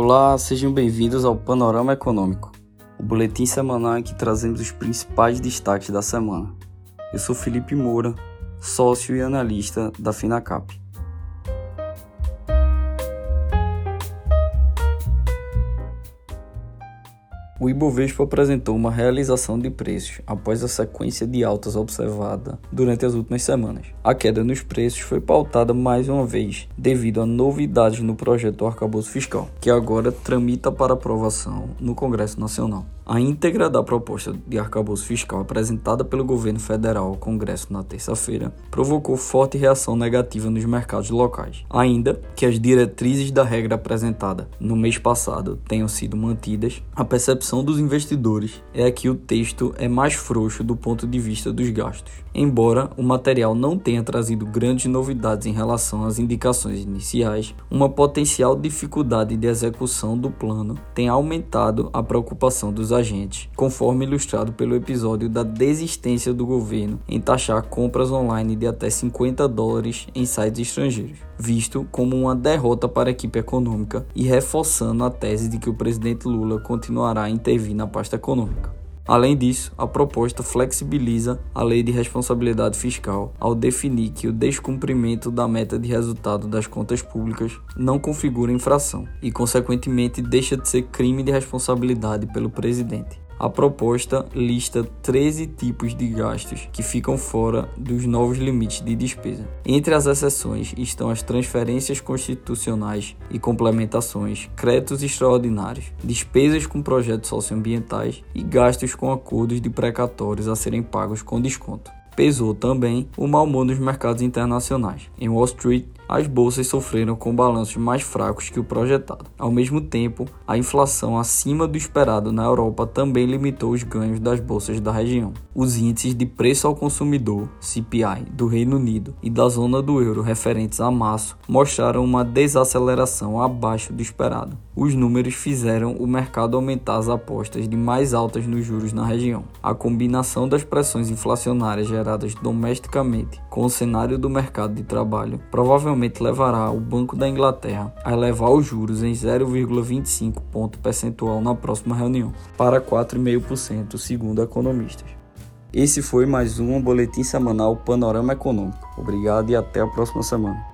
Olá, sejam bem-vindos ao Panorama Econômico, o boletim semanal em que trazemos os principais destaques da semana. Eu sou Felipe Moura, sócio e analista da Finacap. O Ibovespa apresentou uma realização de preços após a sequência de altas observada durante as últimas semanas. A queda nos preços foi pautada mais uma vez devido a novidades no projeto do arcabouço fiscal, que agora tramita para aprovação no Congresso Nacional. A íntegra da proposta de arcabouço fiscal apresentada pelo governo federal ao Congresso na terça-feira provocou forte reação negativa nos mercados locais. Ainda que as diretrizes da regra apresentada no mês passado tenham sido mantidas, a percepção dos investidores é que o texto é mais frouxo do ponto de vista dos gastos. Embora o material não tenha trazido grandes novidades em relação às indicações iniciais, uma potencial dificuldade de execução do plano tem aumentado a preocupação dos agentes, conforme ilustrado pelo episódio da desistência do governo em taxar compras online de até 50 dólares em sites estrangeiros, visto como uma derrota para a equipe econômica e reforçando a tese de que o presidente Lula continuará a intervir na pasta econômica. Além disso, a proposta flexibiliza a lei de responsabilidade fiscal ao definir que o descumprimento da meta de resultado das contas públicas não configura infração e, consequentemente, deixa de ser crime de responsabilidade pelo presidente. A proposta lista 13 tipos de gastos que ficam fora dos novos limites de despesa. Entre as exceções estão as transferências constitucionais e complementações, créditos extraordinários, despesas com projetos socioambientais e gastos com acordos de precatórios a serem pagos com desconto pesou também o mau humor nos mercados internacionais. Em Wall Street, as bolsas sofreram com balanços mais fracos que o projetado. Ao mesmo tempo, a inflação acima do esperado na Europa também limitou os ganhos das bolsas da região. Os índices de preço ao consumidor, CPI, do Reino Unido e da zona do euro referentes a março mostraram uma desaceleração abaixo do esperado. Os números fizeram o mercado aumentar as apostas de mais altas nos juros na região. A combinação das pressões inflacionárias geradas domesticamente com o cenário do mercado de trabalho provavelmente levará o Banco da Inglaterra a elevar os juros em 0,25 ponto percentual na próxima reunião, para 4,5%, segundo economistas. Esse foi mais um boletim semanal Panorama Econômico. Obrigado e até a próxima semana.